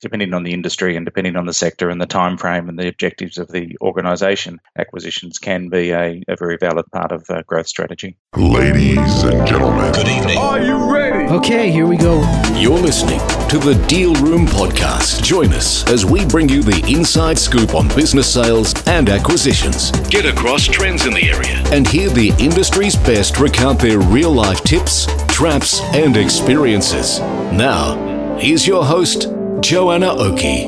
depending on the industry and depending on the sector and the time frame and the objectives of the organisation, acquisitions can be a, a very valid part of uh, growth strategy. Ladies and gentlemen, Good evening. Are you ready? Okay, here we go. You're listening to the Deal Room Podcast. Join us as we bring you the inside scoop on business sales and acquisitions. Get across trends in the area and hear the industry's best recount their real life tips, traps, and experiences. Now, here's your host, Joanna Oakey.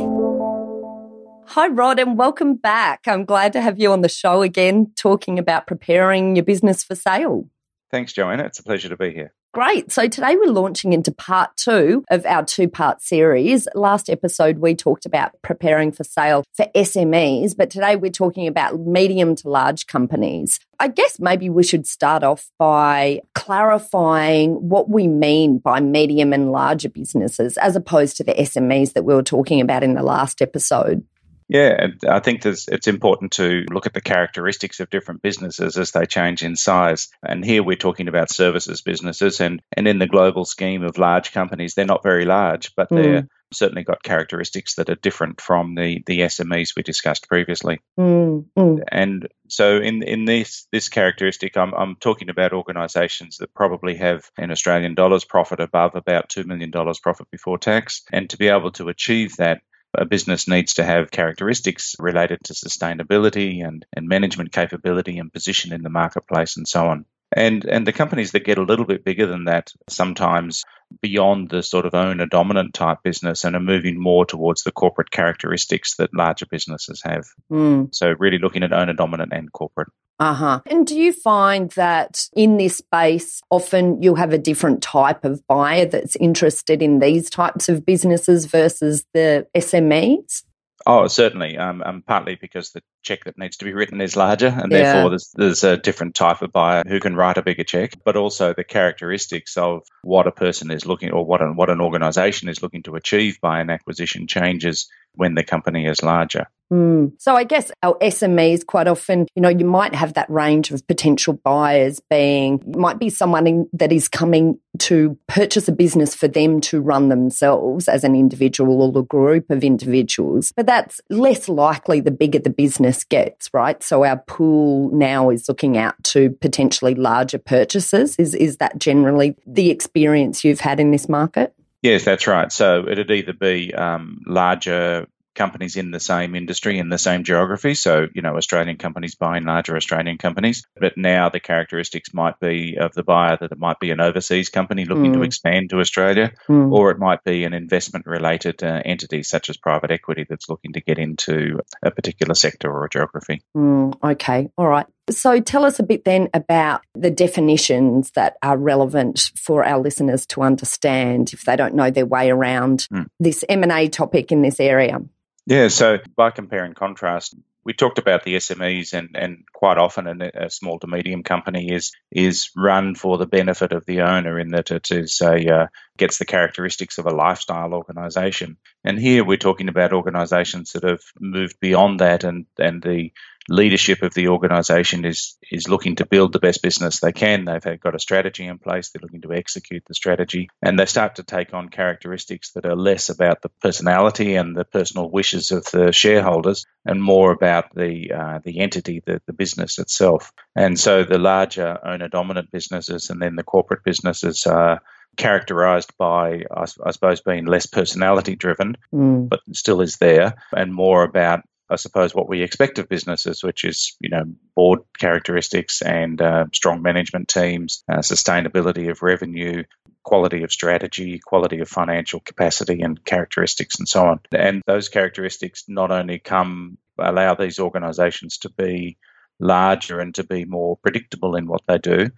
Hi, Rod, and welcome back. I'm glad to have you on the show again, talking about preparing your business for sale. Thanks, Joanna. It's a pleasure to be here. Great. So today we're launching into part two of our two part series. Last episode, we talked about preparing for sale for SMEs, but today we're talking about medium to large companies. I guess maybe we should start off by clarifying what we mean by medium and larger businesses as opposed to the SMEs that we were talking about in the last episode. Yeah, and I think there's, it's important to look at the characteristics of different businesses as they change in size. And here we're talking about services businesses, and, and in the global scheme of large companies, they're not very large, but they're certainly got characteristics that are different from the, the SMEs we discussed previously. Mm, mm, And so in in this this characteristic, I'm I'm talking about organisations that probably have in Australian dollars profit above about two million dollars profit before tax, and to be able to achieve that. A business needs to have characteristics related to sustainability and, and management capability and position in the marketplace and so on. And and the companies that get a little bit bigger than that sometimes beyond the sort of owner dominant type business and are moving more towards the corporate characteristics that larger businesses have. mm. So really looking at owner dominant and corporate. Uh huh. And do you find that in this space, often you'll have a different type of buyer that's interested in these types of businesses versus the SMEs? Oh, certainly. Um, um, partly because the check that needs to be written is larger, and Yeah. therefore there's, there's a different type of buyer who can write a bigger check. But also the characteristics of what a person is looking, or what an, what an organisation is looking to achieve by an acquisition changes when the company is larger. Mm. So I guess our SMEs quite often, you know, you might have that range of potential buyers being, might be someone in, that is coming to purchase a business for them to run themselves as an individual or a group of individuals. But that's less likely the bigger the business gets, right? So our pool now is looking out to potentially larger purchases. Is, is that generally the experience you've had in this market? Yes, that's right. So it'd either be um, larger companies in the same industry in the same geography. So you know, Australian companies buying larger Australian companies. But now the characteristics might be of the buyer that it might be an overseas company looking to Mm. expand to Australia, Mm. or it might be an investment related uh, entity such as private equity that's looking to get into a particular sector or a geography. Mm, okay, all right. So tell us a bit then about the definitions that are relevant for our listeners to understand if they don't know their way around Mm. this M&A topic in this area. Yeah, so by compare and contrast, we talked about the SMEs, and, and quite often a, a small to medium company is is run for the benefit of the owner in that it is a uh, gets the characteristics of a lifestyle organisation. And here we're talking about organisations that have moved beyond that, and and the leadership of the organisation is is looking to build the best business they can. They've got a strategy in place. They're looking to execute the strategy, and they start to take on characteristics that are less about the personality and the personal wishes of the shareholders, and more about the uh, the entity, the the business itself. And so the larger owner dominant businesses, and then the corporate businesses are characterized by, I suppose, being less personality driven, Mm, but still is there, and more about, I suppose, what we expect of businesses, which is, you know, board characteristics and uh, strong management teams, uh, sustainability of revenue, quality of strategy, quality of financial capacity and characteristics, and so on. And those characteristics not only come allow these organisations to be larger and to be more predictable in what they do,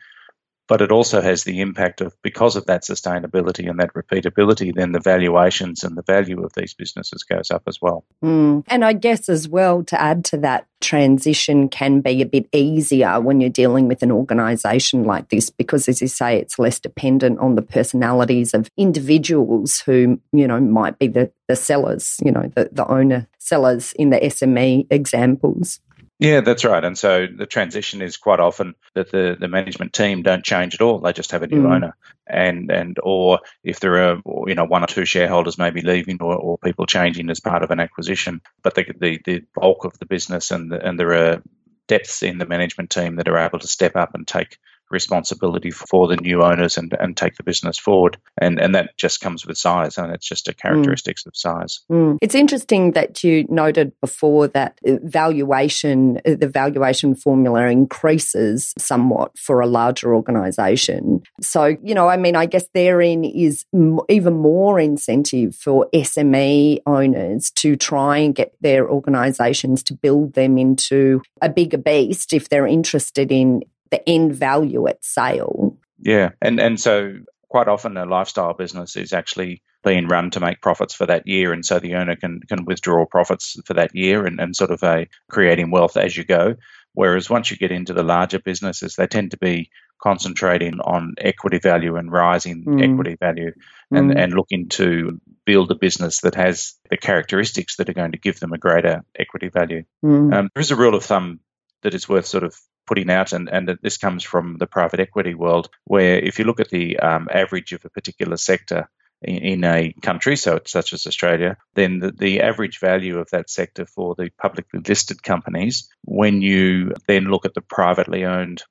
but it also has the impact of because of that sustainability and that repeatability, then the valuations and the value of these businesses goes up as well. mm. And I guess as well to add to that, transition can be a bit easier when you're dealing with an organisation like this because, as you say, it's less dependent on the personalities of individuals who, you know, might be the, the sellers, you know, the, the owner sellers in the SME examples. Yeah, that's right. And so the transition is quite often that the, the management team don't change at all. They just have a new mm. owner. And and or if there are you know one or two shareholders maybe leaving or, or people changing as part of an acquisition, but the the, the bulk of the business and the, and there are depths in the management team that are able to step up and take responsibility for the new owners and, and take the business forward. And and that just comes with size, and it's just a characteristics mm. of size. Mm. It's interesting that you noted before that valuation, the valuation formula increases somewhat for a larger organisation. So you know, I mean, I guess therein is even more incentive for SME owners to try and get their organisations to build them into a bigger beast if they're interested in the end value at sale. Yeah, and and so quite often a lifestyle business is actually being run to make profits for that year, and so the owner can can withdraw profits for that year and, and sort of a creating wealth as you go. Whereas once you get into the larger businesses, they tend to be concentrating on equity value and rising mm. equity value and, mm. and looking to build a business that has the characteristics that are going to give them a greater equity value. Mm. Um, there is a rule of thumb that is worth sort of putting out, and, and this comes from the private equity world, where if you look at the um, average of a particular sector in, a country, so such as Australia, then the, the average value of that sector for the publicly listed companies, when you then look at the privately owned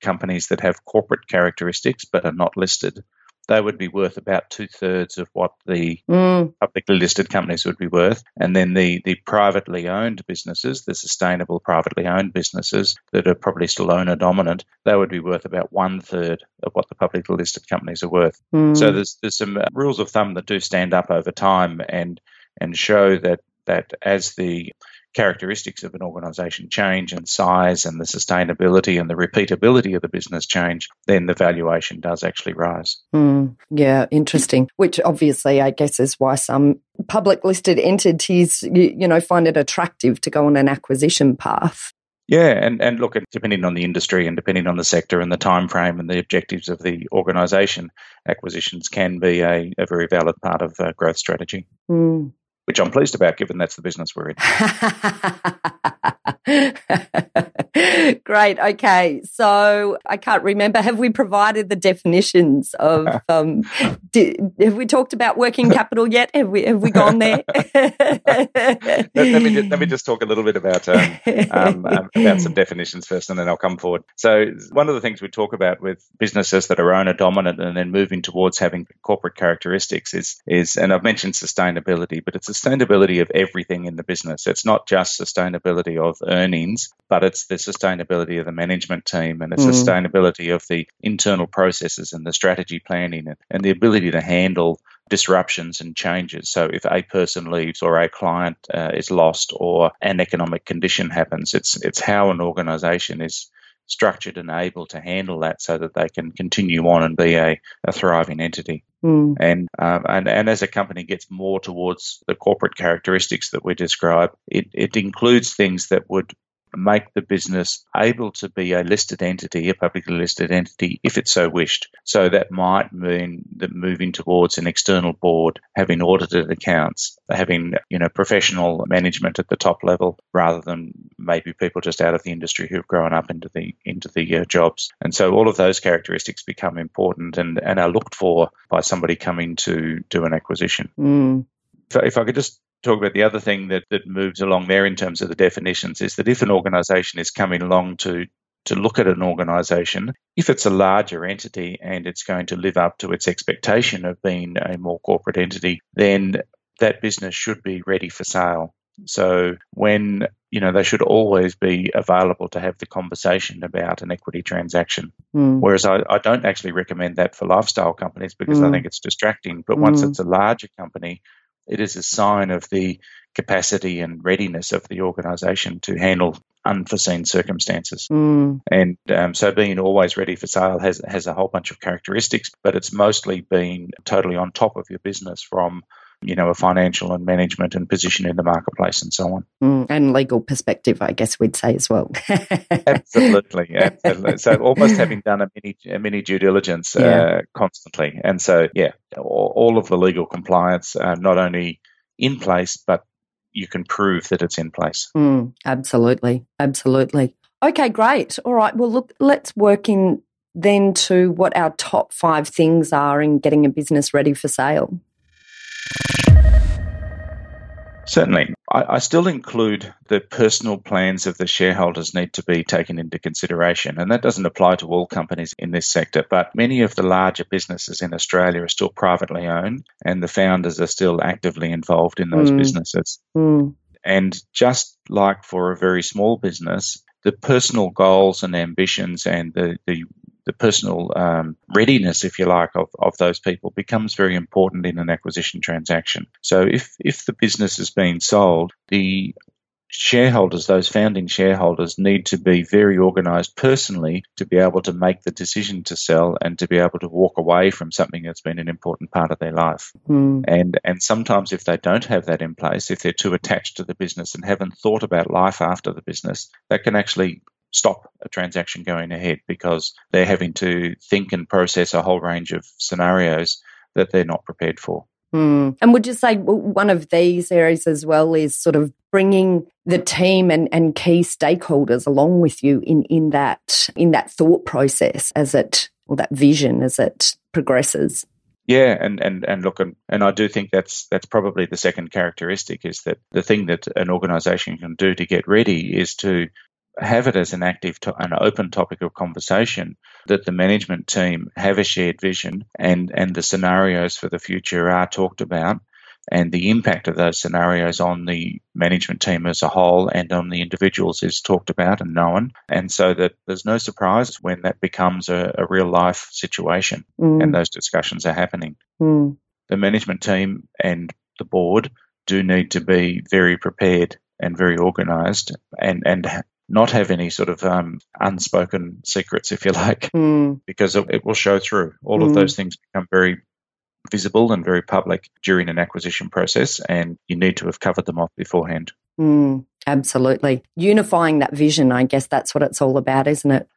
companies that have corporate characteristics but are not listed, they would be worth about two thirds of what the mm. publicly listed companies would be worth. And then the, the privately owned businesses, the sustainable privately owned businesses that are probably still owner dominant, they would be worth about one third of what the publicly listed companies are worth. Mm. So there's there's some rules of thumb that do stand up over time and and show that that as the characteristics of an organization change and size and the sustainability and the repeatability of the business change, then the valuation does actually rise. Mm, yeah, interesting. Which obviously, I guess, is why some public listed entities, you, you know, find it attractive to go on an acquisition path. Yeah, and, and look, depending on the industry and depending on the sector and the time frame and the objectives of the organisation, acquisitions can be a, a very valid part of a growth strategy. Mm which I'm pleased about given that's the business we're in. Great. Okay. So I can't remember. Have we provided the definitions of? Um, have we talked about working capital yet? Have we have we gone there? let, let, me just, let me just talk a little bit about um, um, um, about some definitions first, and then I'll come forward. So one of the things we talk about with businesses that are owner dominant and then moving towards having corporate characteristics is is, and I've mentioned sustainability, but it's sustainability of everything in the business. It's not just sustainability of earnings, but it's the sustainability of the management team and the mm. sustainability of the internal processes and the strategy planning and, and the ability to handle disruptions and changes. So if a person leaves or a client uh, is lost or an economic condition happens, it's it's how an organisation is structured and able to handle that so that they can continue on and be a, a thriving entity. Mm. And, um, and and as a company gets more towards the corporate characteristics that we describe, it, it includes things that would make the business able to be a listed entity, a publicly listed entity, if it so wished. So that might mean that moving towards an external board, having audited accounts, having you know professional management at the top level, rather than maybe people just out of the industry who've grown up into the into the uh, jobs. And so all of those characteristics become important and, and are looked for by somebody coming to do an acquisition. Mm. So if I could just talk about the other thing that, that moves along there in terms of the definitions is that if an organization is coming along to to look at an organization, if it's a larger entity and it's going to live up to its expectation of being a more corporate entity, then that business should be ready for sale. So when you know they should always be available to have the conversation about an equity transaction. Mm. Whereas I, I, don't actually recommend that for lifestyle companies because mm. I hmm. think it's distracting. But mm. once hmm. it's a larger company, it is a sign of the capacity and readiness of the organisation to handle unforeseen circumstances. Mm. And um, so being always ready for sale has has a whole bunch of characteristics, but it's mostly being totally on top of your business from you know, a financial and management and position in the marketplace and so on. Mm, and legal perspective, I guess we'd say as well. absolutely, absolutely. So almost having done a mini, a mini due diligence uh, constantly. And so, yeah, all, all, of the legal compliance, uh, not only in place, but you can prove that it's in place. Mm, absolutely. Absolutely. Okay, great. All right. Well, look, let's work in then to what our top five things are in getting a business ready for sale. Certainly. I, I, still include the personal plans of the shareholders need to be taken into consideration. And that doesn't apply to all companies in this sector, but many of the larger businesses in Australia are still privately owned and the founders are still actively involved in those mm. businesses. Mm. And just like for a very small business, the personal goals and ambitions and the, the the personal um, readiness, if you like, of, of those people becomes very important in an acquisition transaction. So if, if the business is being sold, the shareholders, those founding shareholders, need to be very organized personally to be able to make the decision to sell and to be able to walk away from something that's been an important part of their life. Mm. And and sometimes if they don't have that in place, if they're too attached to the business and haven't thought about life after the business, that can actually stop a transaction going ahead because they're having to think and process a whole range of scenarios that they're not prepared for. Mm. And would you say one of these areas as well is sort of bringing the team and, and key stakeholders along with you in, in that in that thought process as it or that vision as it progresses? Yeah, and, and, and look, and, and I do think that's that's probably the second characteristic is that the thing that an organisation can do to get ready is to have it as an active, to- an open topic of conversation, that the management team have a shared vision and, and the scenarios for the future are talked about and the impact of those scenarios on the management team as a whole and on the individuals is talked about and known. And so that there's no surprise when that becomes a, a real life situation mm. and those discussions are happening. Mm. The management team and the board do need to be very prepared and very organized and, and not have any sort of um, unspoken secrets, if you like, mm. because it, it, will show through. All mm. of those things become very visible and very public during an acquisition process, and you need to have covered them off beforehand. Mm, absolutely. Unifying that vision, I guess that's what it's all about, isn't it?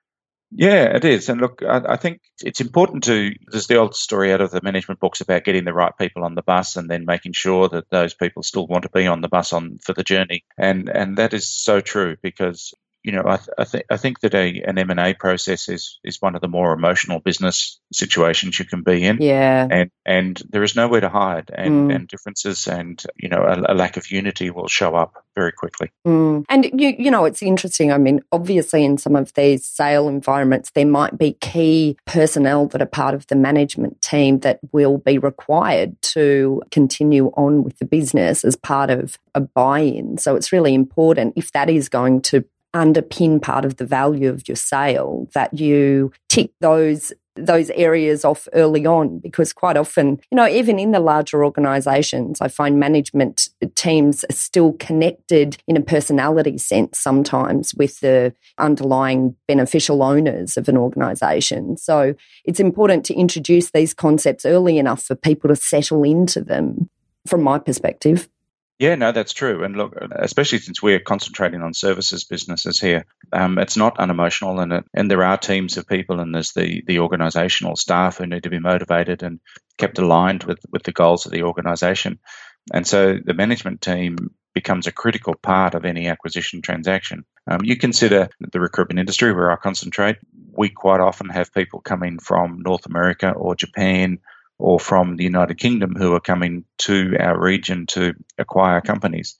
Yeah, it is. And look, I, I, think it's important to, there's the old story out of the management books about getting the right people on the bus and then making sure that those people still want to be on the bus on for the journey. And, and that is so true because you know, I, th- I think I think that a an M and A process is is one of the more emotional business situations you can be in. Yeah, and and there is nowhere to hide, and mm. and differences and you know a, a, lack of unity will show up very quickly. Mm. And you you know it's interesting. I mean, obviously in some of these sale environments, there might be key personnel that are part of the management team that will be required to continue on with the business as part of a buy-in. So it's really important if that is going to underpin part of the value of your sale that you tick those those areas off early on because quite often you know even in the larger organizations i find management teams are still connected in a personality sense sometimes with the underlying beneficial owners of an organization. So it's important to introduce these concepts early enough for people to settle into them from my perspective yeah, no, that's true. And look, especially since we're concentrating on services businesses here, um, it's not unemotional, and it, and there are teams of people, and there's the the organisational staff who need to be motivated and kept aligned with with the goals of the organisation, and so the management team becomes a critical part of any acquisition transaction. Um, you consider the recruitment industry where I concentrate. We quite often have people coming from North America or Japan or from the United Kingdom who are coming to our region to acquire companies.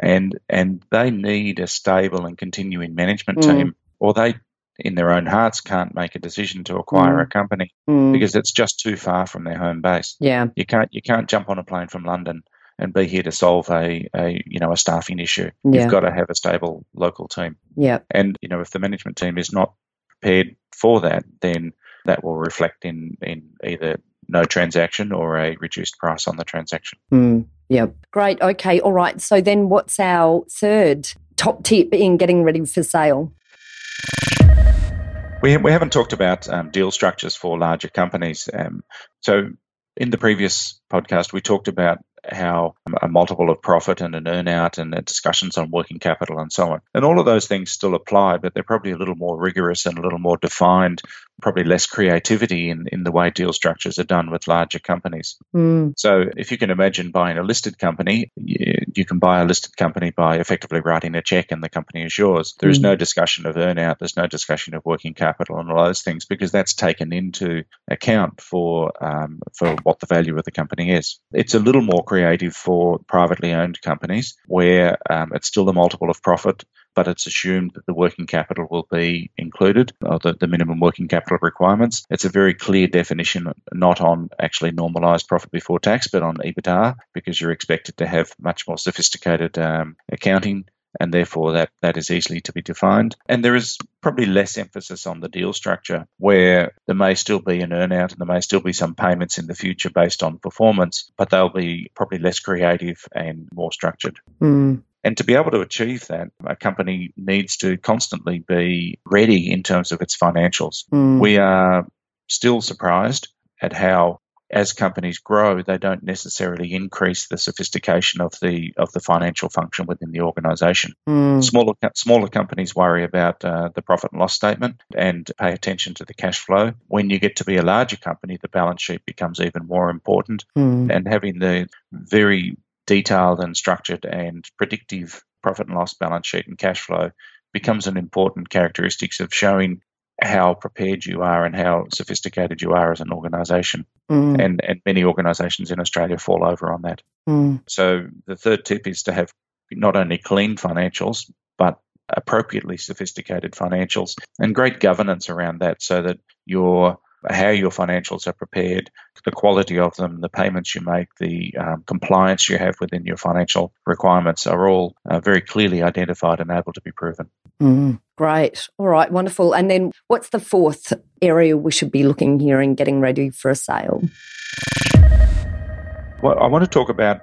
And and they need a stable and continuing management mm. team, or they in their own hearts can't make a decision to acquire mm. a company mm. because it's just too far from their home base. Yeah. You can't you can't jump on a plane from London and be here to solve a, a you know a staffing issue. Yeah. You've got to have a stable local team. Yeah. And you know if the management team is not prepared for that, then that will reflect in in either no transaction or a reduced price on the transaction. Mm, yep. Great. Okay. All right. So then what's our third top tip in getting ready for sale? We, we haven't talked about um, deal structures for larger companies. Um, so in the previous podcast, we talked about how a multiple of profit and an earnout and discussions on working capital and so on. And all of those things still apply, but they're probably a little more rigorous and a little more defined probably less creativity in, in the way deal structures are done with larger companies. Mm. So if you can imagine buying a listed company, you, you, can buy a listed company by effectively writing a check and the company is yours. There is mm. no discussion of earnout, there's no discussion of working capital and all those things because that's taken into account for um, for what the value of the company is. It's a little more creative for privately owned companies where um, it's still a multiple of profit but it's assumed that the working capital will be included, or the, the minimum working capital requirements. It's a very clear definition, not on actually normalised profit before tax, but on EBITDA, because you're expected to have much more sophisticated um, accounting and therefore that, that is easily to be defined. And there is probably less emphasis on the deal structure, where there may still be an earnout and there may still be some payments in the future based on performance, but they'll be probably less creative and more structured. Mm. And to be able to achieve that, a company needs to constantly be ready in terms of its financials. Mm. We are still surprised at how as companies grow, they don't necessarily increase the sophistication of the of the financial function within the organisation. Mm. Smaller smaller companies worry about uh, the profit and loss statement and pay attention to the cash flow. When you get to be a larger company, the balance sheet becomes even more important, mm. and having the very detailed and structured and predictive profit and loss balance sheet and cash flow becomes an important characteristics of showing how prepared you are and how sophisticated you are as an organization. Mm. And and many organizations in Australia fall over on that. Mm. So the third tip is to have not only clean financials but appropriately sophisticated financials and great governance around that so that you're how your financials are prepared, the quality of them, the payments you make, the um, compliance you have within your financial requirements are all uh, very clearly identified and able to be proven. Mm, great. All right, wonderful. And then what's the fourth area we should be looking here and getting ready for a sale? Well, I want to talk about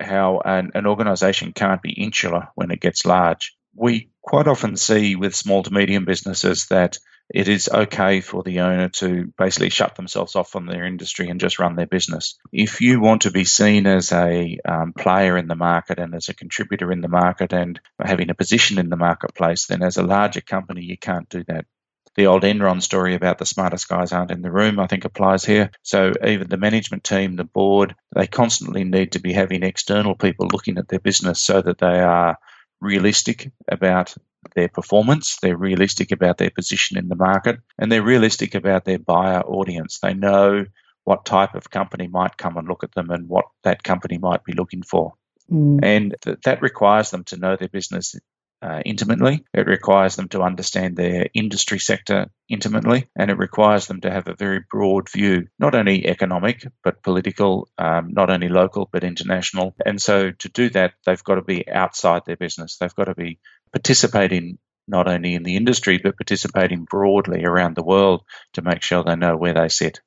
how an, an organisation can't be insular when it gets large. We quite often see with small to medium businesses that it is okay for the owner to basically shut themselves off from their industry and just run their business. If you want to be seen as a um, player in the market and as a contributor in the market and having a position in the marketplace, then as a larger company, you can't do that. The old Enron story about the smartest guys aren't in the room, I think applies here. So even the management team, the board, they constantly need to be having external people looking at their business so that they are realistic about their performance, they're realistic about their position in the market, and they're realistic about their buyer audience. They know what type of company might come and look at them and what that company might be looking for. Mm. And th- that requires them to know their business uh, intimately. It requires them to understand their industry sector intimately, and it requires them to have a very broad view, not only economic, but political, um, not only local, but international. And so to do that, they've got to be outside their business. They've got to be participating not only in the industry, but participating broadly around the world to make sure they know where they sit.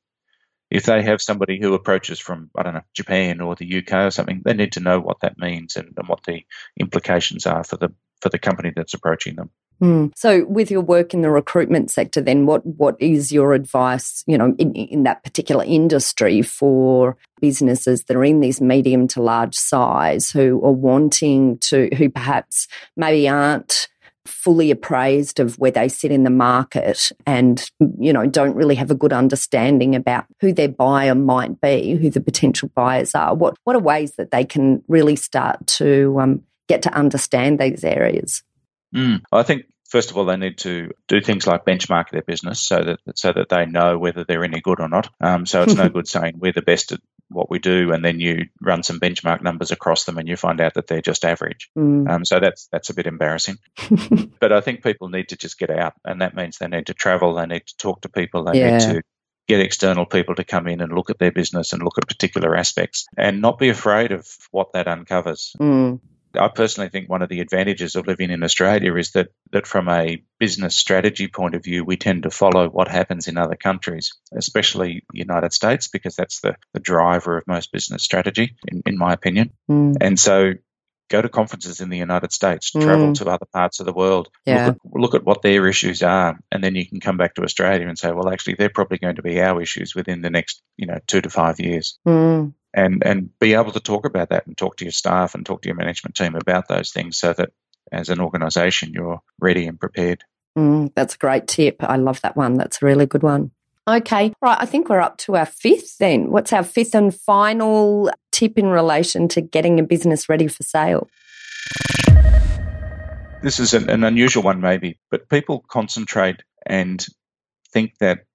If they have somebody who approaches from, I don't know, Japan or the UK or something, they need to know what that means and, and what the implications are for the for the company that's approaching them. Mm. So, with your work in the recruitment sector, then what what is your advice? You know, in, in that particular industry for businesses that are in this medium to large size who are wanting to, who perhaps maybe aren't fully appraised of where they sit in the market and you know don't really have a good understanding about who their buyer might be who the potential buyers are what what are ways that they can really start to um, get to understand these areas Mm. I think first of all they need to do things like benchmark their business so that so that they know whether they're any good or not. Um, so it's no good saying we're the best at what we do and then you run some benchmark numbers across them and you find out that they're just average. Mm. Um, so that's that's a bit embarrassing. but I think people need to just get out, and that means they need to travel, they need to talk to people, they Yeah. need to get external people to come in and look at their business and look at particular aspects and not be afraid of what that uncovers. Mm. I personally think one of the advantages of living in Australia is that, that from a business strategy point of view, we tend to follow what happens in other countries, especially the United States, because that's the, the driver of most business strategy, in, in my opinion. Mm. And so go to conferences in the United States, travel Mm. to other parts of the world, Yeah. look, at, look at what their issues are, and then you can come back to Australia and say, well, actually, they're probably going to be our issues within the next, you know, two to five years Mm. And and be able to talk about that and talk to your staff and talk to your management team about those things so that as an organization you're ready and prepared Mm, that's a great tip. I love that one. That's a really good one. Okay, right. I think we're up to our fifth then. What's our fifth and final tip in relation to getting a business ready for sale? This is an, an unusual one, maybe, but people concentrate and think that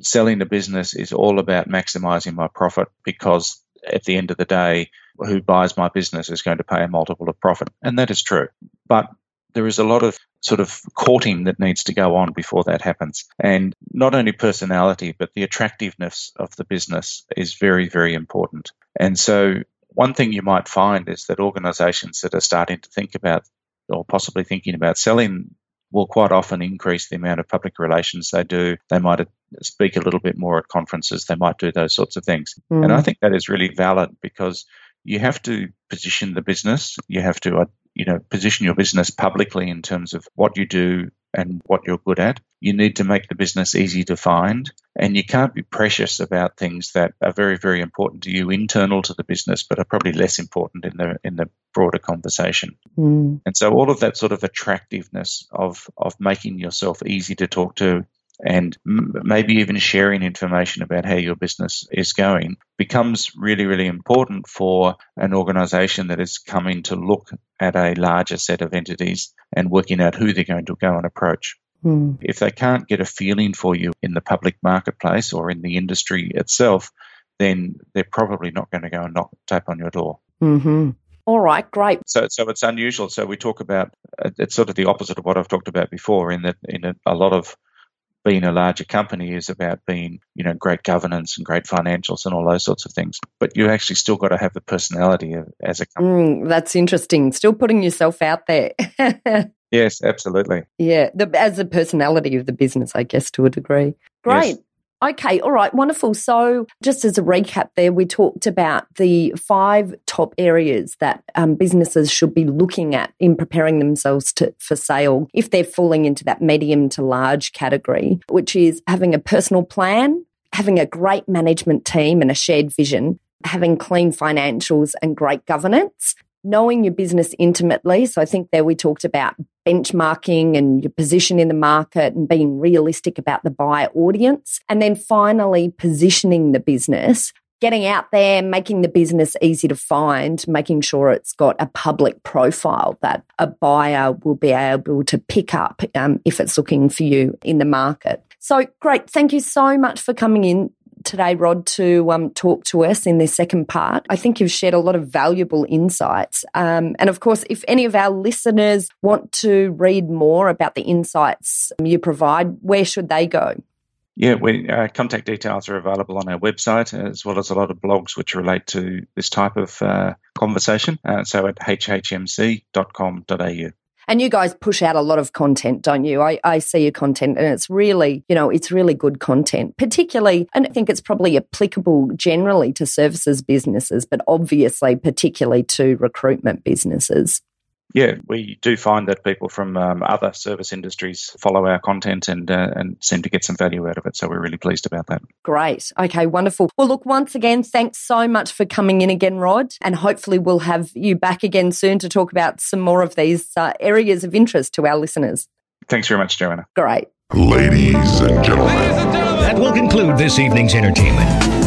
selling a business is all about maximizing my profit because at the end of the day, who buys my business is going to pay a multiple of profit. And that is true. But there is a lot of sort of courting that needs to go on before that happens. And not only personality, but the attractiveness of the business is very, very important. And so, one thing you might find is that organizations that are starting to think about or possibly thinking about selling will quite often increase the amount of public relations they do. They might speak a little bit more at conferences. They might do those sorts of things. Mm. And I think that is really valid because you have to position the business. You have to, uh, you know, position your business publicly in terms of what you do and what you're good at. You need to make the business easy to find, and you can't be precious about things that are very, very important to you, internal to the business, but are probably less important in the in the broader conversation. Mm. And so, all of that sort of attractiveness of of making yourself easy to talk to, and maybe even sharing information about how your business is going becomes really, really important for an organization that is coming to look at a larger set of entities and working out who they're going to go and approach. Mm. If they can't get a feeling for you in the public marketplace or in the industry itself, then they're probably not going to go and knock tap on your door. Mm-hmm. All right, great. So, so it's unusual. So we talk about it's sort of the opposite of what I've talked about before. In that, in a, a lot of being a larger company is about being, you know, great governance and great financials and all those sorts of things. But you actually still got to have the personality of, as a company. Mm, that's interesting. Still putting yourself out there. yes, absolutely. Yeah, the, as a personality of the business, I guess, to a degree. Great. Yes. Okay, all right, wonderful. So, just as a recap, there we talked about the five top areas that um, businesses should be looking at in preparing themselves to, for sale if they're falling into that medium to large category, which is having a personal plan, having a great management team and a shared vision, having clean financials and great governance, knowing your business intimately. So I think there we talked about benchmarking and your position in the market and being realistic about the buyer audience. And then finally, positioning the business getting out there, making the business easy to find, making sure it's got a public profile that a buyer will be able to pick up um, if it's looking for you in the market. So great. Thank you so much for coming in today, Rod, to um, talk to us in this second part. I think you've shared a lot of valuable insights. Um, and of course, if any of our listeners want to read more about the insights you provide, where should they go? Yeah, we, uh, contact details are available on our website as well as a lot of blogs which relate to this type of uh, conversation. Uh, so at hhmc.com.au. And you guys push out a lot of content, don't you? I, I see your content and it's really, you know, it's really good content, particularly, and I think it's probably applicable generally to services businesses, but obviously particularly to recruitment businesses. Yeah, we do find that people from um, other service industries follow our content and uh, and seem to get some value out of it. So we're really pleased about that. Great. Okay, wonderful. Well, look, once again, thanks so much for coming in again, Rod. And hopefully we'll have you back again soon to talk about some more of these uh, areas of interest to our listeners. Thanks very much, Joanna. Great. Ladies and gentlemen. Ladies and gentlemen. That will conclude this evening's entertainment.